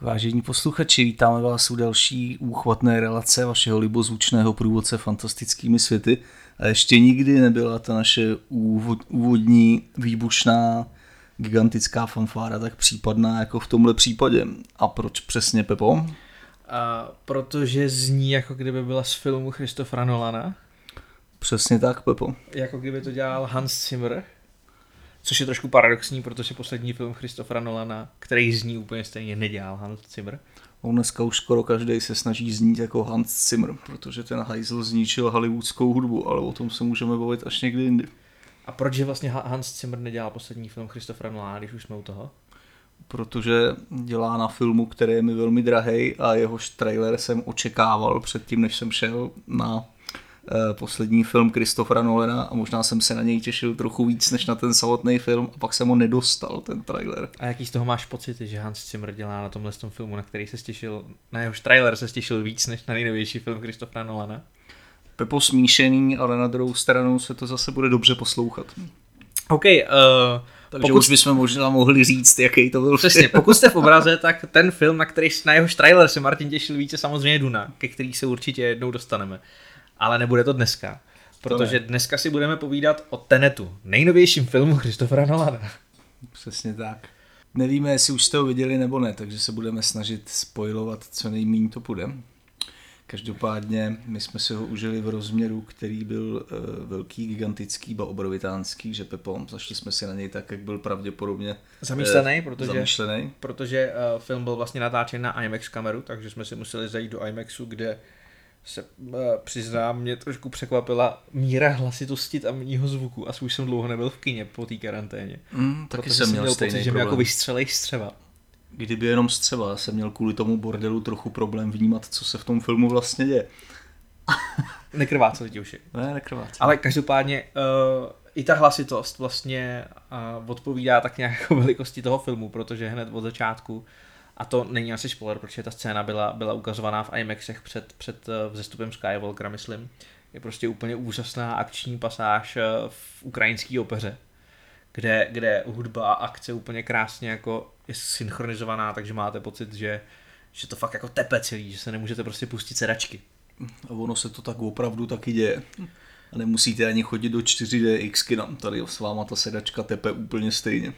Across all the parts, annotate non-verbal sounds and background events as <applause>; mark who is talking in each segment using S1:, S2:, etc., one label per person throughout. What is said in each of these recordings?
S1: Vážení posluchači, vítáme vás u další úchvatné relace vašeho libozvučného průvodce fantastickými světy. A ještě nikdy nebyla ta naše úvodní výbušná gigantická fanfára tak případná jako v tomhle případě. A proč přesně, Pepo?
S2: A protože zní jako kdyby byla z filmu Christophera Nolana.
S1: Přesně tak, Pepo.
S2: Jako kdyby to dělal Hans Zimmer. Což je trošku paradoxní, protože poslední film Christophera Nolana, který zní úplně stejně, nedělal Hans Zimmer.
S1: On dneska už skoro každý se snaží znít jako Hans Zimmer, protože ten hajzl zničil hollywoodskou hudbu, ale o tom se můžeme bavit až někdy jindy.
S2: A proč je vlastně Hans Zimmer nedělal poslední film Christophera Nolana, když už jsme u toho?
S1: Protože dělá na filmu, který je mi velmi drahý a jehož trailer jsem očekával předtím, než jsem šel na poslední film Christophera Nolana a možná jsem se na něj těšil trochu víc než na ten samotný film a pak jsem ho nedostal, ten trailer.
S2: A jaký z toho máš pocity, že Hans Zimmer dělá na tomhle tom filmu, na který se těšil, na jehož trailer se těšil víc než na nejnovější film Christophera Nolana?
S1: Pepo smíšený, ale na druhou stranu se to zase bude dobře poslouchat.
S2: OK, uh,
S1: takže pokud... už bychom možná mohli říct, jaký to byl
S2: Přesně, pokud jste v obraze, <laughs> tak ten film, na který na jehož trailer se Martin těšil více, samozřejmě Duna, ke který se určitě jednou dostaneme ale nebude to dneska. Protože to dneska si budeme povídat o Tenetu, nejnovějším filmu Christophera Nolana.
S1: Přesně tak. Nevíme, jestli už jste ho viděli nebo ne, takže se budeme snažit spojovat, co nejméně to půjde. Každopádně my jsme si ho užili v rozměru, který byl uh, velký, gigantický, ba obrovitánský, že Pepo, zašli jsme si na něj tak, jak byl pravděpodobně
S2: zamýšlený, uh, protože,
S1: zamýšlený.
S2: protože uh, film byl vlastně natáčen na IMAX kameru, takže jsme si museli zajít do IMAXu, kde se uh, přiznám, mě trošku překvapila míra hlasitosti tamního zvuku a už jsem dlouho nebyl v kině po té karanténě.
S1: Mm, taky jsem měl, měl stejný pocit,
S2: že mě jako vystřelej střeva.
S1: Kdyby jenom střeva, jsem měl kvůli tomu bordelu trochu problém vnímat, co se v tom filmu vlastně děje. <laughs>
S2: Nekrváceli ti uši.
S1: Ne, nekrváceli.
S2: Ale každopádně uh, i ta hlasitost vlastně uh, odpovídá tak nějak jako velikosti toho filmu, protože hned od začátku a to není asi spoiler, protože ta scéna byla, byla ukazovaná v IMAXech před, před eh, vzestupem Skywalkera, myslím. Je prostě úplně úžasná akční pasáž eh, v ukrajinské opeře, kde, kde hudba a akce úplně krásně jako je synchronizovaná, takže máte pocit, že, že to fakt jako tepe celý, že se nemůžete prostě pustit sedačky.
S1: A ono se to tak opravdu taky děje. A nemusíte ani chodit do 4DX kina. Tady s váma ta sedačka tepe úplně stejně.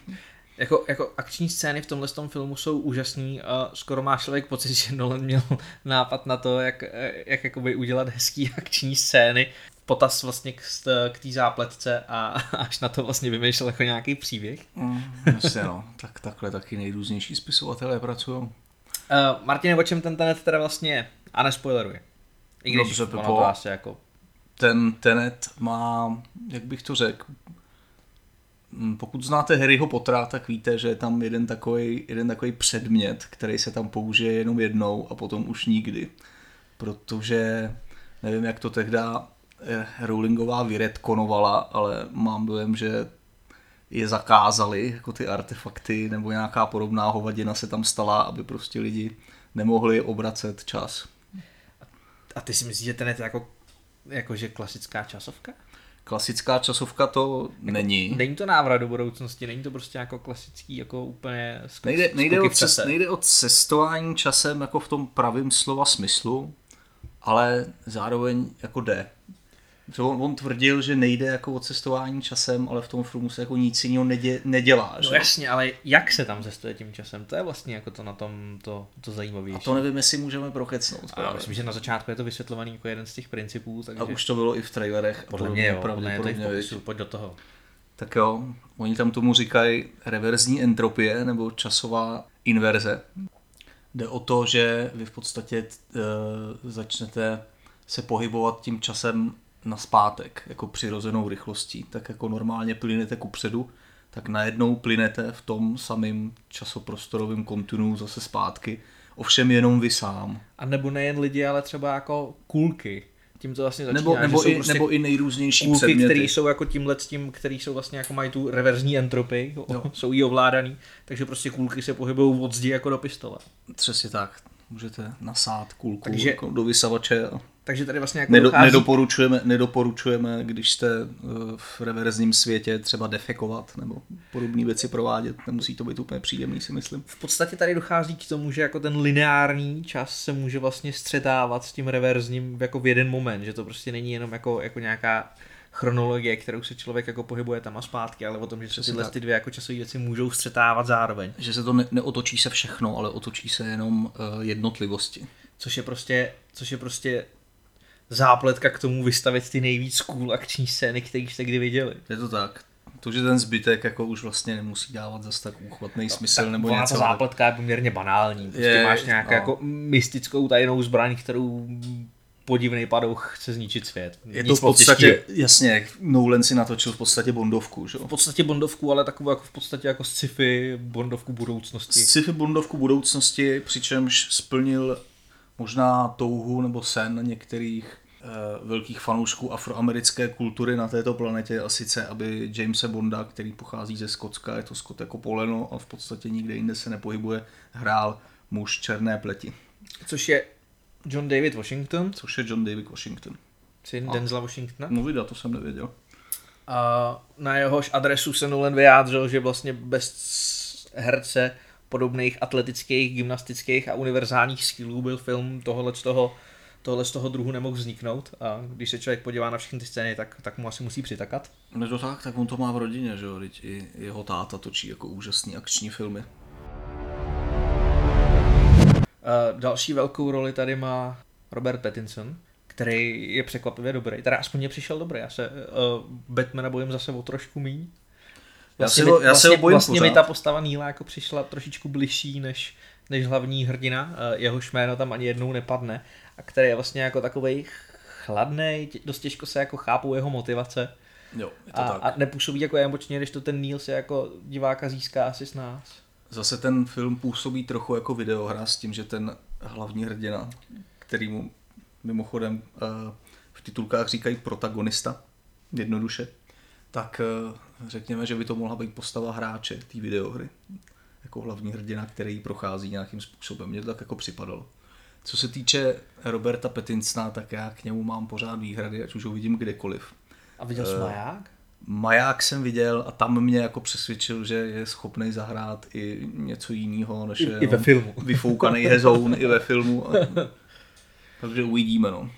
S2: Jako, jako akční scény v tomhle tom filmu jsou úžasný a skoro má člověk pocit, že Nolan měl <laughs> nápad na to, jak, jak jakoby udělat hezký <laughs> akční scény, potaz vlastně k, k té zápletce a <laughs> až na to vlastně vymýšlel jako nějaký příběh.
S1: Mm, jasně no, tak takhle taky nejrůznější spisovatelé pracují. Uh,
S2: Martin, o čem ten tenet teda vlastně je? A nespoileruj. I když Dobře, Pepo, to asi jako...
S1: Ten tenet má, jak bych to řekl, pokud znáte Harryho Pottera, tak víte, že je tam jeden takový, jeden takový předmět, který se tam použije jenom jednou a potom už nikdy. Protože nevím, jak to tehdy eh, Rowlingová vyretkonovala, ale mám dojem, že je zakázali, jako ty artefakty nebo nějaká podobná hovadina se tam stala, aby prostě lidi nemohli obracet čas.
S2: A ty si myslíš, že ten je to jako, jako že klasická časovka?
S1: Klasická časovka to jako, není.
S2: Není to návrat do budoucnosti, není to prostě jako klasický, jako úplně
S1: skok, nejde, nejde, o cest, nejde o cestování časem jako v tom pravém slova smyslu, ale zároveň jako jde. On, on tvrdil, že nejde jako o cestování časem, ale v tom filmu se jako nic jiného nedě, nedělá.
S2: No
S1: že?
S2: jasně, ale jak se tam cestuje tím časem, to je vlastně jako to na tom to, to zajímavější.
S1: A to nevím, jestli můžeme prokecnout.
S2: A myslím, že na začátku je to vysvětlovaný jako jeden z těch principů. Takže...
S1: A už to bylo i v trailerech.
S2: Podle mě jo, podle mě to popisu, pojď do toho.
S1: Tak jo, oni tam tomu říkají reverzní entropie nebo časová inverze. Jde o to, že vy v podstatě uh, začnete se pohybovat tím časem na zpátek, jako přirozenou rychlostí, tak jako normálně plynete ku předu, tak najednou plynete v tom samém časoprostorovém kontinu zase zpátky, ovšem jenom vy sám.
S2: A nebo nejen lidi, ale třeba jako kulky. Tím to vlastně začíná,
S1: nebo, nebo, i, prostě nebo i nejrůznější
S2: kulky, předměty. které jsou jako tímhle tím, který jsou vlastně jako mají tu reverzní entropii, <laughs> jsou jí ovládaný, takže prostě kulky se pohybují od zdi jako do pistole.
S1: Přesně tak. Můžete nasát kulku takže, jako do vysavače.
S2: Takže tady vlastně jako
S1: Nedo,
S2: dochází...
S1: nedoporučujeme, nedoporučujeme, když jste eh, v reverzním světě třeba defekovat nebo podobné věci provádět. Nemusí to být úplně příjemný, si myslím.
S2: v podstatě tady dochází k tomu, že jako ten lineární čas se může vlastně střetávat s tím reverzním jako v jeden moment, že to prostě není jenom jako, jako nějaká chronologie, kterou se člověk jako pohybuje tam a zpátky, ale o tom, že se tyhle ty dvě jako časové věci můžou střetávat zároveň.
S1: Že se to ne, neotočí se všechno, ale otočí se jenom uh, jednotlivosti.
S2: Což je prostě, což je prostě zápletka k tomu vystavit ty nejvíc cool akční scény, které jste kdy viděli.
S1: Je to tak. To, že ten zbytek jako už vlastně nemusí dávat zase tak úchvatný smysl nebo
S2: ona
S1: něco.
S2: ta zápletka je poměrně banální. Prostě
S1: Je,
S2: máš nějakou
S1: no.
S2: jako mystickou tajnou zbraň, kterou podivný padouch chce zničit svět.
S1: Je
S2: Nic
S1: to v podstatě,
S2: těžkýho.
S1: jasně, Nolan si natočil v podstatě Bondovku, že?
S2: v podstatě Bondovku, ale takovou jako v podstatě jako sci-fi Bondovku budoucnosti.
S1: Sci-fi Bondovku budoucnosti, přičemž splnil možná touhu nebo sen některých eh, velkých fanoušků afroamerické kultury na této planetě a sice, aby Jamesa Bonda, který pochází ze Skotska, je to Skot jako poleno a v podstatě nikde jinde se nepohybuje, hrál muž černé pleti,
S2: Což je John David Washington,
S1: což je John David Washington.
S2: syn
S1: A.
S2: Denzela Washingtona.
S1: No vida, to jsem nevěděl.
S2: A na jehož adresu se Nolan vyjádřil, že vlastně bez herce podobných atletických, gymnastických a univerzálních skillů byl film tohle z toho, tohle z toho druhu nemohl vzniknout a když se člověk podívá na všechny ty scény, tak, tak mu asi musí přitakat.
S1: No to tak, tak on to má v rodině, že jo, teď i jeho táta točí jako úžasný akční filmy.
S2: Uh, další velkou roli tady má Robert Pattinson, který je překvapivě dobrý. Teda aspoň mě přišel dobrý. Já se uh, Batmana bojím zase o trošku míň.
S1: Já si
S2: mi-
S1: ho- já si ho
S2: vlastně,
S1: bojím
S2: vlastně mi ta postava Níla jako přišla trošičku bližší než, než hlavní hrdina. Uh, jehož jméno tam ani jednou nepadne. A který je vlastně jako takovej chladnej, tě- dost těžko se jako chápou jeho motivace.
S1: Jo, je to
S2: A,
S1: tak.
S2: a nepůsobí jako emočně, když to ten Neil se jako diváka získá asi s nás.
S1: Zase ten film působí trochu jako videohra s tím, že ten hlavní hrdina, kterýmu mimochodem eh, v titulkách říkají protagonista, jednoduše, tak eh, řekněme, že by to mohla být postava hráče té videohry. Jako hlavní hrdina, který prochází nějakým způsobem. Mně to tak jako připadalo. Co se týče Roberta Pattinsona, tak já k němu mám pořád výhrady, ať už ho vidím kdekoliv.
S2: A viděl jsi
S1: Eh,
S2: Maják?
S1: Maják jsem viděl a tam mě jako přesvědčil, že je schopný zahrát i něco jiného, než
S2: I-
S1: je
S2: i ve filmu.
S1: vyfoukaný hezoun i ve filmu. Takže uvidíme, no.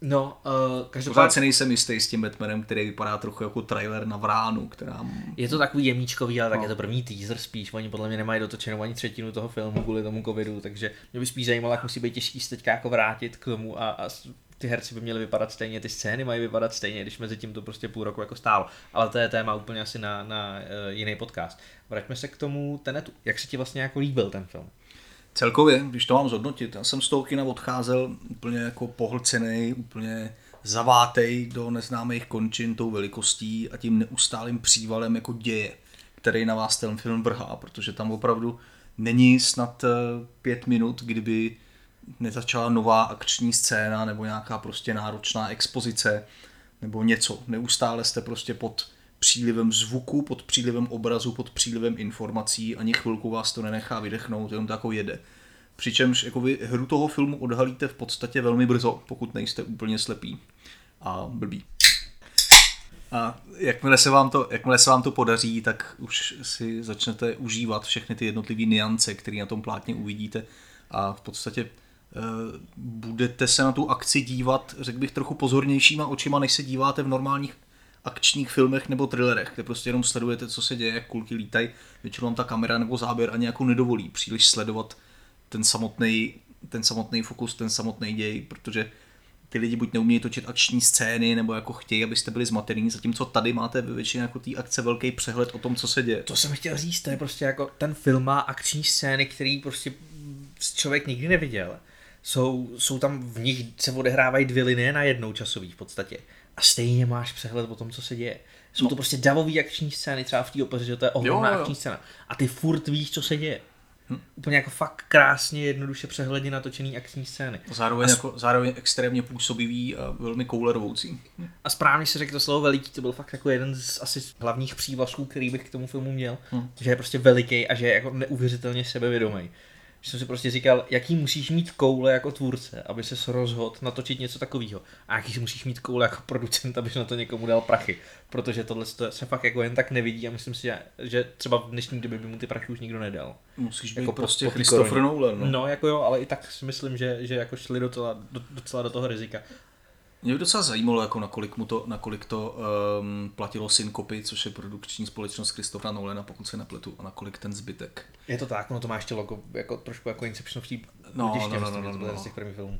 S2: No, uh,
S1: Pořád
S2: každopádně
S1: si nejsem jistý s tím Batmanem, který vypadá trochu jako trailer na vránu, která...
S2: je to takový jemníčkový, ale tak
S1: No.
S2: je to první teaser spíš. Oni podle mě nemají dotočenou ani třetinu toho filmu kvůli tomu covidu, takže mě by spíš zajímalo, jak musí být těžký se teďka jako vrátit k tomu a, a ty herci by měly vypadat stejně, ty scény mají vypadat stejně, když mezi tím to prostě půl roku jako stálo. Ale to je téma úplně asi na, na uh, jiný podcast. Vraťme se k tomu Tenetu. Jak se ti vlastně jako líbil ten film?
S1: Celkově, když to mám zhodnotit, já jsem z toho kina odcházel úplně jako pohlcený, úplně zavátej do neznámých končin tou velikostí a tím neustálým přívalem jako děje, který na vás ten film vrhá, protože tam opravdu není snad eh, pět minut, kdyby nezačala nová akční scéna nebo nějaká prostě náročná expozice nebo něco. Neustále jste prostě pod přílivem zvuku, pod přílivem obrazu, pod přílivem informací, ani chvilku vás to nenechá vydechnout, jenom to jako jede. Přičemž jako vy hru toho filmu odhalíte v podstatě velmi brzo, pokud nejste úplně slepí a blbí. A jakmile se, vám to, jakmile se vám to podaří, tak už si začnete užívat všechny ty jednotlivé niance, které na tom plátně uvidíte a v podstatě eh, budete se na tu akci dívat, řekl bych, trochu pozornějšíma očima, než se díváte v normálních akčních filmech nebo thrillerech, kde prostě jenom sledujete, co se děje, jak kulky lítají. Většinou vám ta kamera nebo záběr ani jako nedovolí příliš sledovat ten samotný ten samotný fokus, ten samotný děj, protože ty lidi buď neumějí točit akční scény, nebo jako chtějí, abyste byli zmatený, zatímco tady máte ve většině jako té akce velký přehled o tom, co se děje.
S2: To jsem chtěl říct, to je prostě jako ten film má akční scény, který prostě člověk nikdy neviděl. Jsou, jsou tam v nich se odehrávají dvě linie na jednou časový v podstatě. A stejně máš přehled o tom, co se děje. Jsou
S1: No.
S2: to prostě davové akční scény, třeba v té opeře, že to je ohromná
S1: Jo, jo.
S2: akční scéna. A ty furt víš, co se děje. Hm. Úplně jako fakt krásně, jednoduše přehledně natočený akční scény.
S1: Zároveň, jako, zároveň extrémně působivý a velmi koulerovoucí.
S2: A správně se řekl to slovo veliký, to byl fakt jako jeden z asi hlavních přívlastků, který bych k tomu filmu měl, hmm. že je prostě veliký a že je jako neuvěřitelně sebevědomý. Že jsem si prostě říkal, jaký musíš mít koule jako tvůrce, aby se rozhodl natočit něco takového. A jaký musíš mít koule jako producent, abys na to někomu dal prachy. Protože tohle se fakt jako jen tak nevidí a myslím si, že třeba v dnešní době by mu ty prachy už nikdo nedal.
S1: Musíš být jako prostě po, Christopher Nolan.
S2: No. no. jako jo, ale i tak si myslím, že, že jako šli docela, do, docela do toho rizika.
S1: Mě by docela zajímalo, jako nakolik, mu to, nakolik to um, platilo Syncopy, což je produkční společnost Kristofra Nolena, pokud se nepletu, a nakolik ten zbytek.
S2: Je to tak, no to má ještě logo, jako, trošku jako Inception v
S1: no, no, no, no, no, no.
S2: z těch prvních filmů.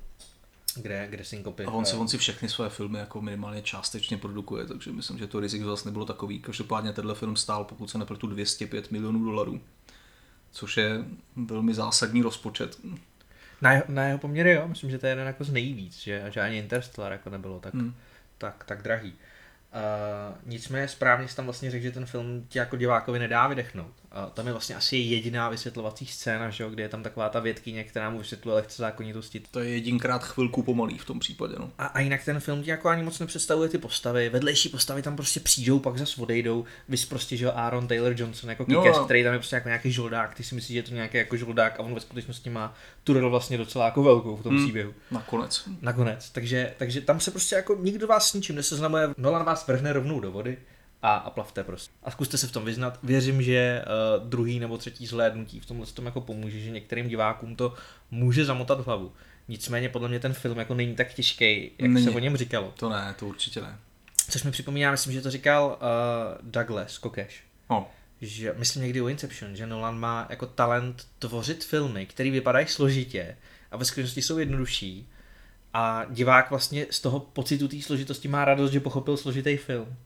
S2: Kde, kde Syncopy.
S1: A on si, eh, on si všechny své filmy jako minimálně částečně produkuje, takže myslím, že to riziko zase nebylo takový. Každopádně tenhle film stál, pokud se nepletu, 205 milionů dolarů, což je velmi zásadní rozpočet.
S2: Na jeho, na jeho poměry jo, myslím, že to je jeden jako z nejvíc, že, že ani Interstellar jako nebylo tak, hmm. tak, tak drahý. Uh, nicméně správně jsi tam vlastně řekl, že ten film ti jako divákovi nedá vydechnout. Tam je vlastně asi jediná vysvětlovací scéna, že jo, kde je tam taková ta vědkyně, která mu vysvětluje lehce zákonitosti.
S1: To je jedinkrát chvilku pomalý v tom případě. No.
S2: A, a, jinak ten film ti jako ani moc nepředstavuje ty postavy. Vedlejší postavy tam prostě přijdou, pak zase odejdou. Vys prostě, že jo, Aaron Taylor Johnson jako no, který tam je prostě jako nějaký žoldák. Ty si myslíš, že je to nějaký jako žoldák a on ve skutečnosti má tu roli vlastně docela jako velkou v tom hmm, příběhu.
S1: Nakonec.
S2: Nakonec. Takže, takže tam se prostě jako nikdo vás s ničím neseznamuje. Nolan vás vrhne rovnou do vody a, a plavte prostě. A zkuste se v tom vyznat. Věřím, že uh, druhý nebo třetí zhlédnutí v tomhle tom jako pomůže, že některým divákům to může zamotat hlavu. Nicméně podle mě ten film jako není tak těžký, jak není. se o něm říkalo.
S1: To ne, to určitě ne.
S2: Což mi připomíná, myslím, že to říkal uh, Douglas Kokeš.
S1: Oh.
S2: Že, myslím někdy o Inception, že Nolan má jako talent tvořit filmy, které vypadají složitě a ve skutečnosti jsou jednodušší a divák vlastně z toho pocitu té složitosti má radost, že pochopil složitý film.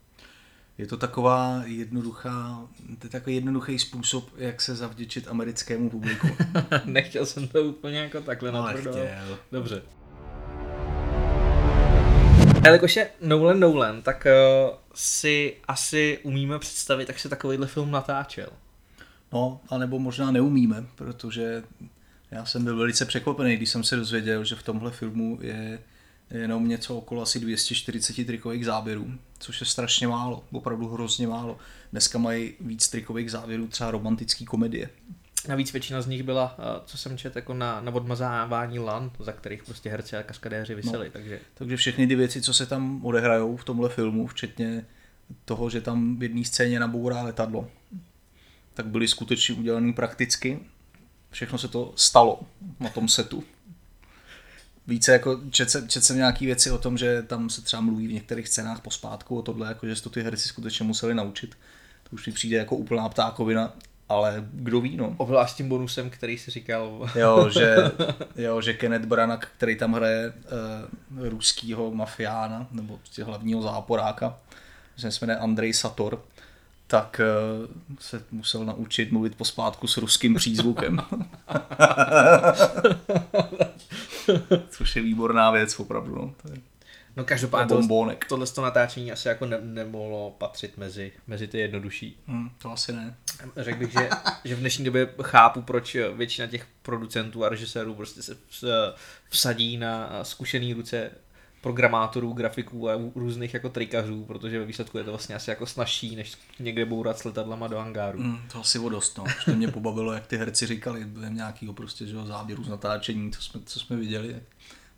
S1: Je to taková jednoduchá, to je takový jednoduchý způsob, jak se zavděčit americkému publiku. <laughs>
S2: Nechtěl jsem to úplně jako takhle
S1: no, chtěl.
S2: Dobře. Jelikož je Nolan Nolan, tak uh, si asi umíme představit, jak se takovýhle film natáčel.
S1: No, anebo možná neumíme, protože já jsem byl velice překvapený, když jsem se dozvěděl, že v tomhle filmu je jenom něco okolo asi 240 trikových záběrů, což je strašně málo, opravdu hrozně málo. Dneska mají víc trikových záběrů třeba romantické komedie.
S2: Navíc většina z nich byla, eh, co jsem četl, jako na, na odmazávání lan, za kterých prostě herci a kaskadéři vyseli. No, takže...
S1: takže všechny ty věci, co se tam odehrajou v tomhle filmu, včetně toho, že tam v jedné scéně nabourá letadlo, tak byly skutečně udělané prakticky. Všechno se to stalo na tom setu více jako čet, čet jsem nějaký věci o tom, že tam se třeba mluví v některých scénách pospátku o tohle, jako že to ty herci skutečně museli naučit. To už mi přijde jako úplná ptákovina, ale kdo ví, no.
S2: Obzvlášť tím bonusem, který si říkal.
S1: jo, <laughs> že, jo, že Kenneth Branagh, který tam hraje uh, ruskýho mafiána, nebo hlavního záporáka, že se jmenuje Andrej Sator, tak uh, se musel naučit mluvit pospátku s ruským přízvukem. <laughs> Což je výborná věc, opravdu. No. To je...
S2: No každopádně tohle, tohle to natáčení asi jako ne, nemohlo patřit mezi, mezi ty jednodušší.
S1: Hmm, to asi ne.
S2: Řekl bych, že, že v dnešní době chápu, proč většina těch producentů a režisérů prostě se vsadí na zkušený ruce programátorů, grafiků a různých jako trikařů, protože ve výsledku je to vlastně asi jako snažší, než někde bourat s letadlama do hangáru.
S1: Mm, to asi o dost, no. To mě pobavilo, jak ty herci říkali během nějakého prostě, že záběru z natáčení, co jsme, co jsme viděli,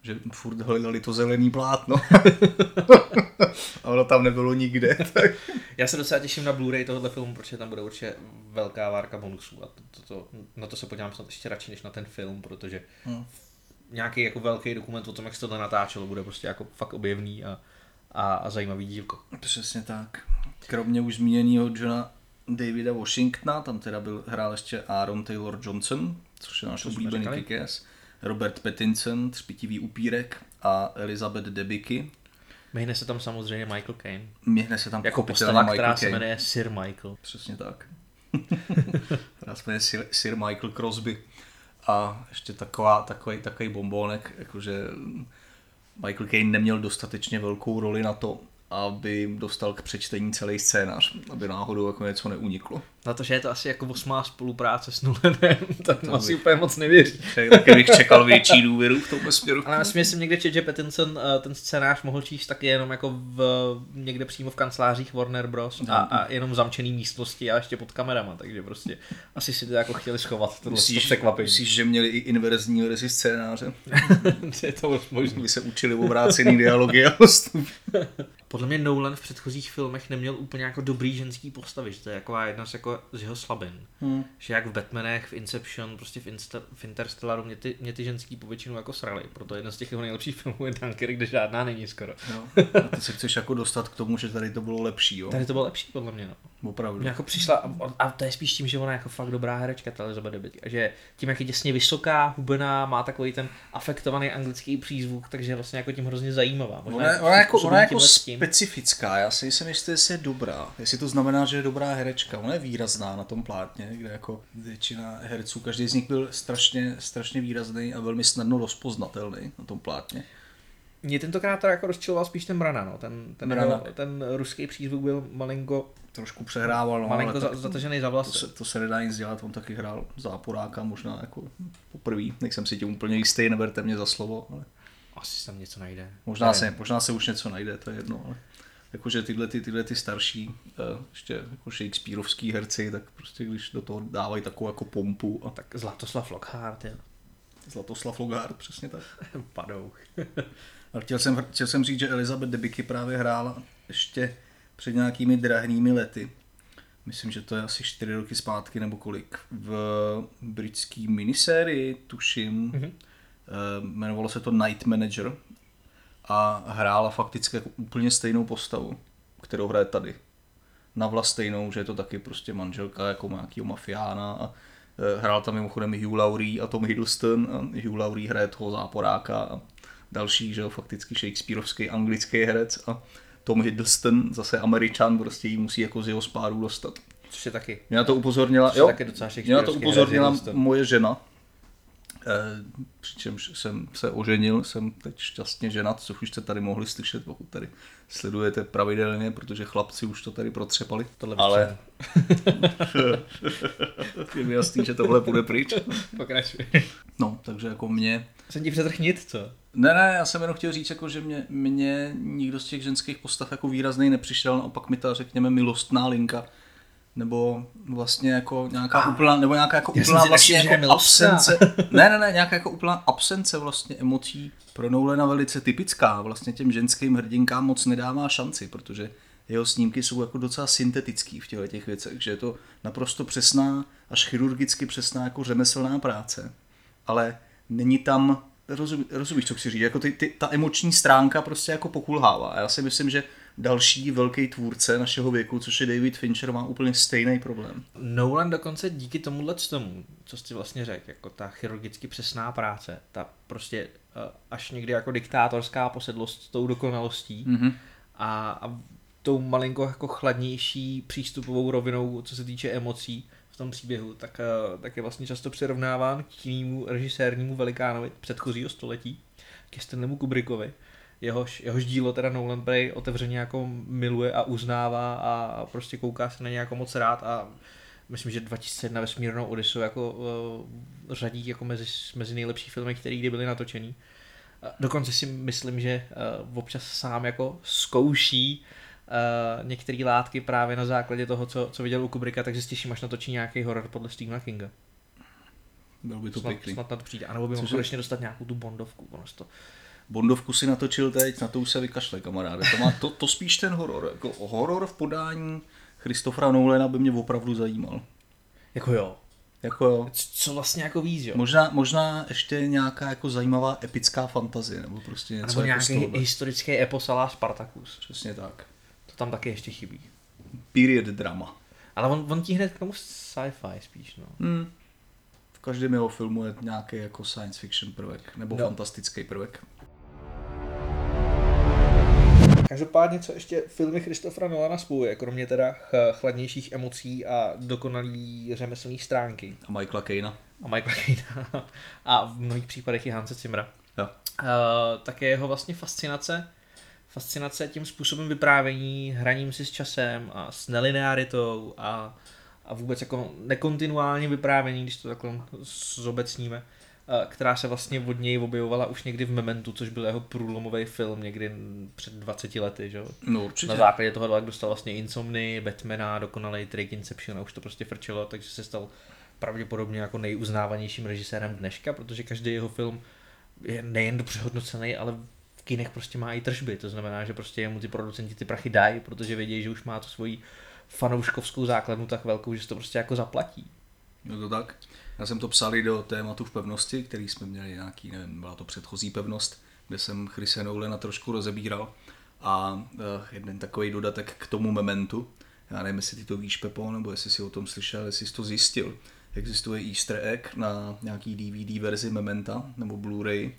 S1: že furt hledali to zelený plátno. <laughs> a ono tam nebylo nikde. <laughs> Tak.
S2: Já se docela těším na Blu-ray tohohle filmu, protože tam bude určitě velká várka bonusů a to, to, to, na to se podívám snad ještě radši než na ten film, protože hmm nějaký jako velký dokument o tom, jak se to natáčelo, bude prostě jako fakt objevný a, a, a zajímavý dílko.
S1: Přesně tak. Kromě už zmíněného Johna Davida Washingtona, tam teda byl hrál ještě Aaron Taylor Johnson, což je náš oblíbený kick Robert Pattinson, třpitivý upírek a Elizabeth Debicki.
S2: Myhne se tam samozřejmě Michael Caine.
S1: Myhne se tam
S2: jako postava, Michael která Caine. se jmenuje Sir Michael.
S1: Přesně tak. <laughs> která se jmenuje Sir, Sir Michael Crosby. A ještě taková, takový, takový bombónek, jakože Michael Caine neměl dostatečně velkou roli na to, aby dostal k přečtení celý scénář, aby náhodou jako něco neuniklo.
S2: Na to, že je to asi jako osmá spolupráce s Nolanem, <laughs> tak to asi úplně moc nevěří. <laughs>
S1: Tak bych čekal větší důvěru v tomhle směru.
S2: Ale myslím, že jsem někde četl, že Pattinson eh, ten scénář mohl číst taky jenom jako v, někde přímo v kancelářích Warner Bros. A, a jenom v zamčený místnosti a ještě pod kamerama, takže prostě asi si to jako chtěli schovat, tohle
S1: Myslíš,
S2: překvapení.
S1: myslíš, že měli i inverzní verzi scénáře? <laughs>
S2: je to možný.
S1: Kdy se učili obrácený dialogy a postup.
S2: Podle mě Nolan v předchozích filmech neměl úplně jako dobrý ženský postavy, že to je jako jedna z, jako z jeho slabin.
S1: Hmm.
S2: Že jak v Batmanech, v Inception, prostě v, Insta, v Interstellaru mě ty, mě ty ženský povětšinou jako srali. Proto jeden z těch jeho nejlepších filmů je Dunkirk, kde žádná není skoro.
S1: Jo. A ty se chceš jako dostat k tomu, že tady to bylo lepší, jo?
S2: Tady to bylo lepší podle mě, no.
S1: Opravdu.
S2: Mě jako přišla, a, to je spíš tím, že ona je jako fakt dobrá herečka, ta Elizabeth Debicki. A že tím, jak je těsně vysoká, hubená, má takový ten afektovaný anglický přízvuk, takže je vlastně jako tím hrozně zajímavá. Možná
S1: Ona, ona, jako, ona jako
S2: tímhle s tím.
S1: Specifická, já si jsem jistý, jestli je dobrá. Jestli to znamená, že je dobrá herečka. Ona je výrazná na tom plátně, kde jako většina herců, každý z nich byl strašně, strašně výrazný a velmi snadno rozpoznatelný na tom plátně.
S2: Mě tentokrát teda jako rozčiloval spíš ten Brana, no. Ten, ten,
S1: Branagh.
S2: jeho- ten ruský přízvuk byl malinko,
S1: Trošku přehrával, no,
S2: malinko
S1: ale
S2: za, zatažený za
S1: to,
S2: vlasy.
S1: se, to se nedá nic dělat, on taky hrál záporáka možná jako poprvé, nejsem si tím úplně jistý, neberte mě za slovo, ale
S2: Asi se tam něco najde.
S1: možná se, možná se už něco najde, to je jedno, ale jakože tyhle, ty, tyhle ty starší, eh, ještě jako Shakespeareovský herci, tak prostě když do toho dávají takovou jako pompu a
S2: Tak Zlatoslav Lockhart, jo.
S1: Zlatoslav Logard, přesně tak. <laughs>
S2: Padouch.
S1: A chtěl jsem, chtěl jsem říct, že Elizabeth Debicki právě hrála ještě před nějakými drahnými lety. Myslím, že to je asi čtyři roky zpátky nebo kolik. V britský minisérii, tuším, mm-hmm. Jmenovalo se to Night Manager a hrála fakticky jako úplně stejnou postavu, kterou hraje tady. Na vlast stejnou, že je to taky prostě manželka jako nějakýho mafiána a eh, hrál tam mimochodem Hugh Laurie a Tom Hiddleston a Hugh Laurie hraje toho záporáka a další, že jo, fakticky Shakespeareovský anglický herec a Tom Hiddleston, zase američan, prostě jí musí jako z jeho spáru dostat.
S2: Což je taky.
S1: Mě na to upozornila, jo,
S2: taky docela
S1: mě na to upozornila moje žena, eh, přičemž jsem se oženil, jsem teď šťastně ženat, což už jste tady mohli slyšet, pokud tady sledujete pravidelně, protože chlapci už to tady protřepali.
S2: Tohle
S1: Ale <laughs> je mi jasný, že tohle bude pryč.
S2: Pokračuj.
S1: No, takže jako mě,
S2: Jsem ti přetrh nic, co?
S1: ne, ne, já jsem jenom chtěl říct, jako, že mě, mě nikdo z těch ženských postav jako výrazný nepřišel, naopak mi ta, řekněme, milostná linka, nebo vlastně jako nějaká
S2: Ah.
S1: úplná, nebo nějaká jako úplná vlastně
S2: je
S1: jako absence, ne, ne, ne, nějaká jako úplná absence vlastně emocí pro Nolana velice typická, vlastně těm ženským hrdinkám moc nedává šanci, protože jeho snímky jsou jako docela syntetický v těchto těch věcech, že je to naprosto přesná, až chirurgicky přesná jako řemeslná práce, ale není tam, rozumí, rozumíš, co chci říct, jako ty, ty, ta emoční stránka prostě jako pokulhává. A já si myslím, že další velký tvůrce našeho věku, což je David Fincher, má úplně stejný problém.
S2: Nolan dokonce díky tomuhle tomu, co jsi vlastně řekl, jako ta chirurgicky přesná práce, ta prostě eh, až někdy jako diktátorská posedlost s tou dokonalostí
S1: Mhm.
S2: a, a tou malinko jako chladnější přístupovou rovinou, co se týče emocí v tom příběhu, tak, eh, tak je vlastně často přirovnáván k jinému režisérnímu velikánovi předchozího století, ke Stanleymu Kubrickovi. Jehož, jehož dílo teda Nolan Bray otevřeně jako miluje a uznává a, prostě kouká se na ně jako moc rád a myslím, že 2001 vesmírnou Odysseu jako uh, řadí jako mezi, mezi nejlepší filmy, které kdy byly natočený. A Dokonce si myslím, že uh, občas sám jako zkouší uh, některé látky právě na základě toho, co, co viděl u Kubricka, takže se těším, až natočí nějaký horor podle Stephena Kinga.
S1: Bylo by to
S2: Snad,
S1: pěkný.
S2: snad na to přijde. A nebo by mohl konečně dostat nějakou tu bondovku. Ono to...
S1: Bondovku si natočil teď, na to už se vykašle, kamaráde. To, má, to, to spíš ten horor. Jako horor v podání Christophera Nolana by mě opravdu zajímal.
S2: Jako jo.
S1: Jako jo.
S2: Co vlastně jako víc, jo?
S1: Možná, možná ještě nějaká jako zajímavá epická fantazie, nebo prostě něco
S2: Nebo
S1: jako
S2: nějaký
S1: tohohle.
S2: historický epos a Spartacus.
S1: Přesně tak.
S2: To tam taky ještě chybí.
S1: Period drama.
S2: Ale on, on ti hned k tomu sci-fi spíš, no.
S1: Hmm. V každém jeho filmu je nějaký jako science fiction prvek, nebo
S2: No.
S1: fantastický prvek.
S2: Každopádně, co ještě filmy Christophera Nolana spojuje, kromě teda ch- chladnějších emocí a dokonalý řemeslný stránky
S1: A Michaela Caina.
S2: a Michaela Caina <laughs> a v mnohých případech i Hanse Zimmera,
S1: Jo.
S2: uh, tak je jeho vlastně fascinace fascinace tím způsobem vyprávění, hraním si s časem a s nelinearitou a, a vůbec jako nekontinuální vyprávění, když to takhle zobecníme, která se vlastně od něj objevovala už někdy v Mementu, což byl jeho průlomový film někdy před 20 lety, že?
S1: No určitě.
S2: Na základě toho tak dostal vlastně Insomny, Batmana, dokonalý Trick Inception a už to prostě frčelo, takže se stal pravděpodobně jako nejuznávanějším režisérem dneška, protože každý jeho film je nejen dobře hodnocený, ale v kinech prostě má i tržby, to znamená, že prostě mu ty producenti ty prachy dají, protože vědí, že už má tu svoji fanouškovskou základnu tak velkou, že se to prostě jako zaplatí.
S1: No to tak. Já jsem to psal i do tématu v pevnosti, který jsme měli nějaký, nevím, byla to předchozí pevnost, kde jsem Chrise Nolena trošku rozebíral. A uh, jeden takový dodatek k tomu mementu, já nevím, jestli ty to víš, Pepo, nebo jestli si o tom slyšel, jestli jsi to zjistil. Existuje easter egg na nějaký DVD verzi Mementa nebo Blu-ray,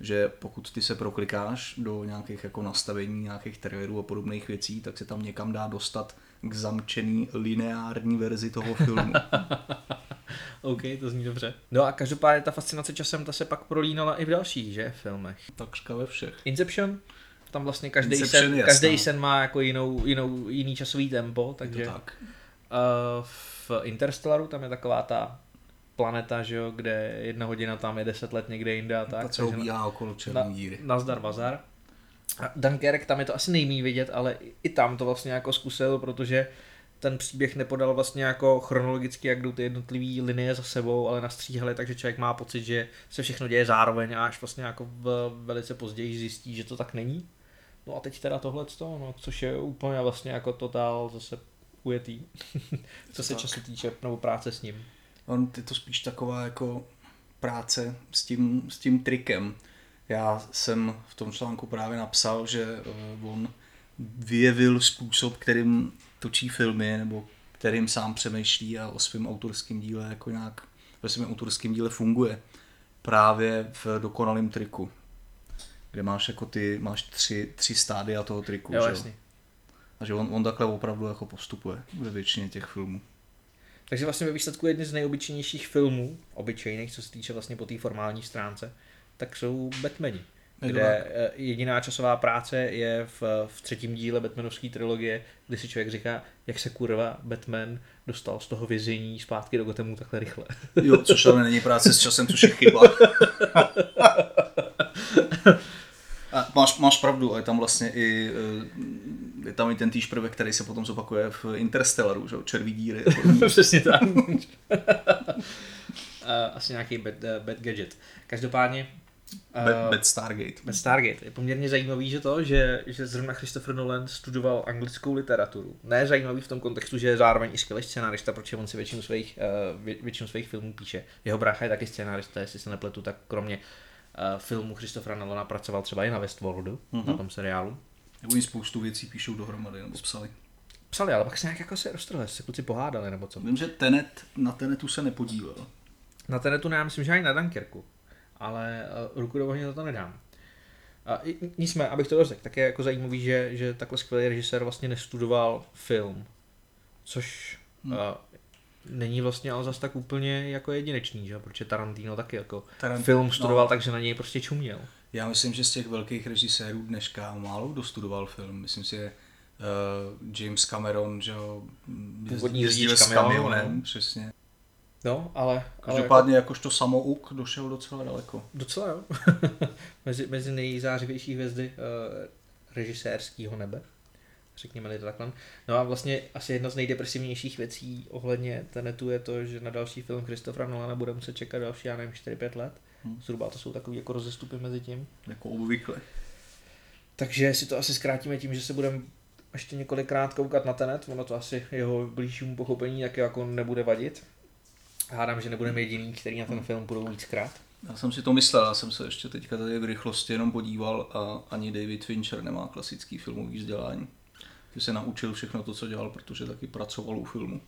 S1: že pokud ty se proklikáš do nějakých jako nastavení, nějakých trailerů a podobných věcí, tak se tam někam dá dostat k zamčený lineární verzi toho filmu. <laughs>
S2: OK, to zní dobře. No a každopádně ta fascinace časem, ta se pak prolínala i v dalších, že, filmech.
S1: Takřka ve všech.
S2: Inception, tam vlastně každý sen, každý sen má jako jinou, jinou, jiný časový tempo, takže
S1: tak.
S2: Uh, v Interstellaru tam je taková ta planeta, že jo, kde jedna hodina tam je deset let někde jinde a tak.
S1: Ta ubíhá okolo černé díry.
S2: Na, nazdar bazar. A Dunkirk, tam je to asi nejmí vidět, ale i tam to vlastně jako zkusil, protože ten příběh nepodal vlastně jako chronologicky, jak jdou ty jednotlivé linie za sebou, ale nastříhali, takže člověk má pocit, že se všechno děje zároveň a až vlastně jako v, velice později zjistí, že to tak není. No a teď teda tohle, no, což je úplně vlastně jako totál zase ujetý, <laughs> co se tak. času týče, nebo práce s ním.
S1: On je to spíš taková jako práce s tím, s tím trikem. Já jsem v tom článku právě napsal, že eh, on vyjevil způsob, kterým točí filmy, nebo kterým sám přemýšlí a o svém autorském díle jako nějak ve svém autorském díle funguje. Právě v dokonalém triku, kde máš jako ty, máš tři, tři stádia toho triku.
S2: Jo, že? Jasný.
S1: A že on, on takhle opravdu jako postupuje ve většině těch filmů.
S2: Takže vlastně ve výsledku jedny z nejobyčejnějších filmů, obyčejných, co se týče vlastně po té formální stránce, tak jsou Batmani. Kde eh, jediná časová práce je v, v třetím díle Batmanovské trilogie, kdy si člověk říká, jak se kurva Batman dostal z toho vězení zpátky do Gothamu takhle rychle. <laughs>
S1: Jo, což ale není práce s časem, což je chyba. <laughs> A máš, máš pravdu, a je tam vlastně i, eh, je tam i ten týž prvek, který se potom zopakuje v Interstellaru, že? červí díry. <laughs>
S2: Přesně tak. Asi nějaký bad, uh, bad gadget. Každopádně
S1: Bad, Bad Stargate.
S2: Bad Stargate. Je poměrně zajímavý, že to, že, že zrovna Christopher Nolan studoval anglickou literaturu. Ne zajímavý v tom kontextu, že je zároveň i skvělý scénárista, protože on si většinu svých, uh, většinu svých filmů píše. Jeho brácha je taky scénárista, jestli se nepletu, tak kromě uh, filmu Christophera Nolana pracoval třeba i na Westworldu, mm-hmm. na tom seriálu.
S1: Nebo jim spoustu věcí píšou dohromady, nebo psali.
S2: Psali, ale pak se nějak jako se roztrhli, se kluci pohádali, nebo co.
S1: Vím, že Tenet, na Tenetu se nepodílel.
S2: Na Tenetu ne, já myslím, že ani na Dunkirku ale uh, ruku do ohně za to nedám. A nicméně, abych to rozřekl, tak je jako zajímavý, že, že takhle skvělý režisér vlastně nestudoval film, což hmm. uh, není vlastně ale zase tak úplně jako jedinečný, že? protože Tarantino taky jako Tarant... film studoval, no. takže na něj prostě čuměl.
S1: Já myslím, že z těch velkých režisérů dneška málo kdo studoval film. Myslím si, že uh, James Cameron, že jo, jezdil s kamionem, no. přesně.
S2: No, ale...
S1: Každopádně ale jako... jakožto samouk došel docela daleko.
S2: Docela jo. <laughs> mezi, mezi nejzářivější hvězdy uh, režisérského nebe. Řekněme to takhle. No a vlastně asi jedna z nejdepresivnějších věcí ohledně Tenetu je to, že na další film Christophera Nolana bude muset čekat další, já nevím, 4-5 let. Hmm. Zhruba to jsou takové jako rozestupy mezi tím.
S1: Jako obvykle.
S2: Takže si to asi zkrátíme tím, že se budeme ještě několikrát koukat na Tenet, ono to asi jeho blížšímu pochopení taky jako nebude vadit. Hádám, že nebudeme jediný, který na ten hmm. film budou víckrát.
S1: Já jsem si to myslel, já jsem se ještě teďka tady v rychlosti jenom podíval a ani David Fincher nemá klasický filmový vzdělání. Že se naučil všechno to, co dělal, protože taky pracoval u filmu.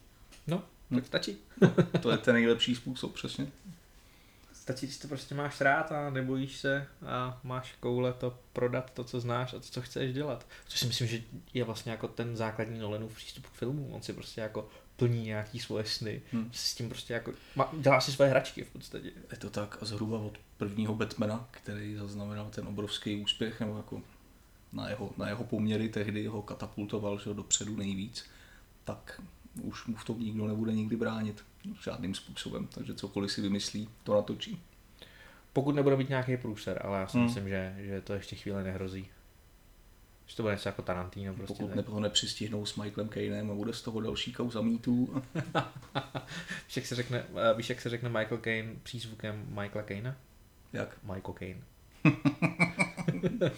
S2: No, hm. tak stačí. <laughs>
S1: to je ten nejlepší způsob, přesně.
S2: Stačí, když to prostě máš rád a nebojíš se a máš koule to prodat to, co znáš a to, co chceš dělat. Což si myslím, že je vlastně jako ten základní Nolanův přístup k filmu. On si prostě jako plní nějaký svoje sny. Hmm. S tím prostě jako, dělá si své hračky v podstatě.
S1: Je to tak a zhruba od prvního Batmana, který zaznamenal ten obrovský úspěch, nebo jako na jeho, na jeho poměry tehdy ho katapultoval že, dopředu nejvíc, tak už mu v tom nikdo nebude nikdy bránit žádným způsobem. Takže cokoliv si vymyslí, to natočí.
S2: Pokud nebude být nějaký průser, ale já si hmm. myslím, že, že to ještě chvíli nehrozí. Že to bude něco jako Tarantino. Prostě
S1: Pokud ne, ho nepřistihnou s Michaelem Kaneem a bude z toho další kauza mýtů. <laughs>
S2: víš, jak se řekne, víš, jak se řekne Michael Kane přízvukem Michaela Kanea?
S1: Jak?
S2: Michael Kane. <laughs>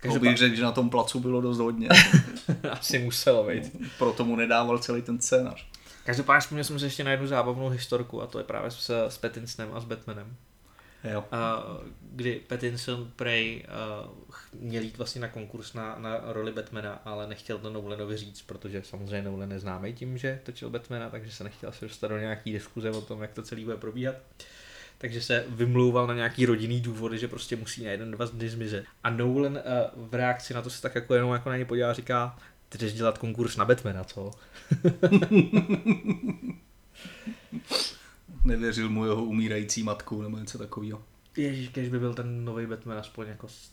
S1: Každopád... bych řekl, že na tom placu bylo dost hodně. <laughs>
S2: Asi muselo být.
S1: Proto mu nedával celý ten scénář.
S2: Každopádně vzpomněl jsem se ještě na jednu zábavnou historku a to je právě s, s Pattinsonem a s Batmanem.
S1: Jo.
S2: A, kdy Pattinson prej uh, měl jít vlastně na konkurs na, na roli Batmana, ale nechtěl to Nolanovi říct, protože samozřejmě Nolan neznáme tím, že točil Batmana, takže se nechtěl asi dostat do nějaký diskuze o tom, jak to celý bude probíhat. Takže se vymlouval na nějaký rodinný důvody, že prostě musí na jeden, dva dny zmizet. A Nolan uh, v reakci na to se tak jako jenom jako na ně podívá a říká, ty jdeš dělat konkurs na Batmana, co? <laughs> <laughs>
S1: Nevěřil mu jeho umírající matku nebo něco takového.
S2: Ježíš, když by byl ten nový Batman aspoň jako z,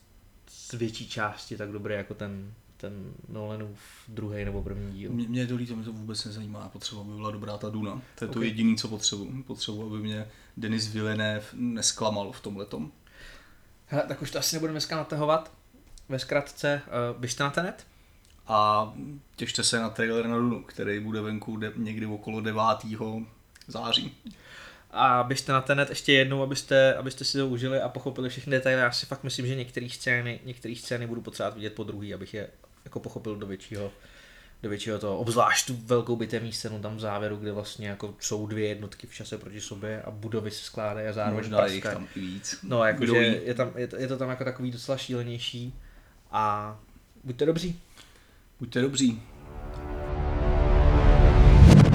S2: z větší části tak dobrý jako ten, ten Nolanův druhý nebo první díl.
S1: Mě, mě to líto, mě to vůbec nezajímá. Potřeba by byla dobrá ta Duna. To je okay. to jediné, co potřebuji. Potřebuji, aby mě Denis Villeneuve nesklamal v tomhle tom.
S2: Hele, tak už to asi nebudeme dneska natahovat. Ve zkratce, uh, běžte na tenet?
S1: A těšte se na trailer na Dunu, který bude venku de- někdy okolo 9. září.
S2: A běžte na tenet ještě jednou, abyste, abyste si to užili a pochopili všechny detaily. Já si fakt myslím, že některé scény, některé scény budu potřebovat vidět po druhý, abych je jako pochopil do většího, do většího toho, obzvlášť tu velkou bitevní scénu tam v závěru, kde vlastně jako jsou dvě jednotky v čase proti sobě a budovy se skládají a zároveň
S1: Možná jich tam i víc.
S2: No, jakože je, tam, je, to, je to tam jako takový docela šílenější a buďte dobří.
S1: Buďte dobří.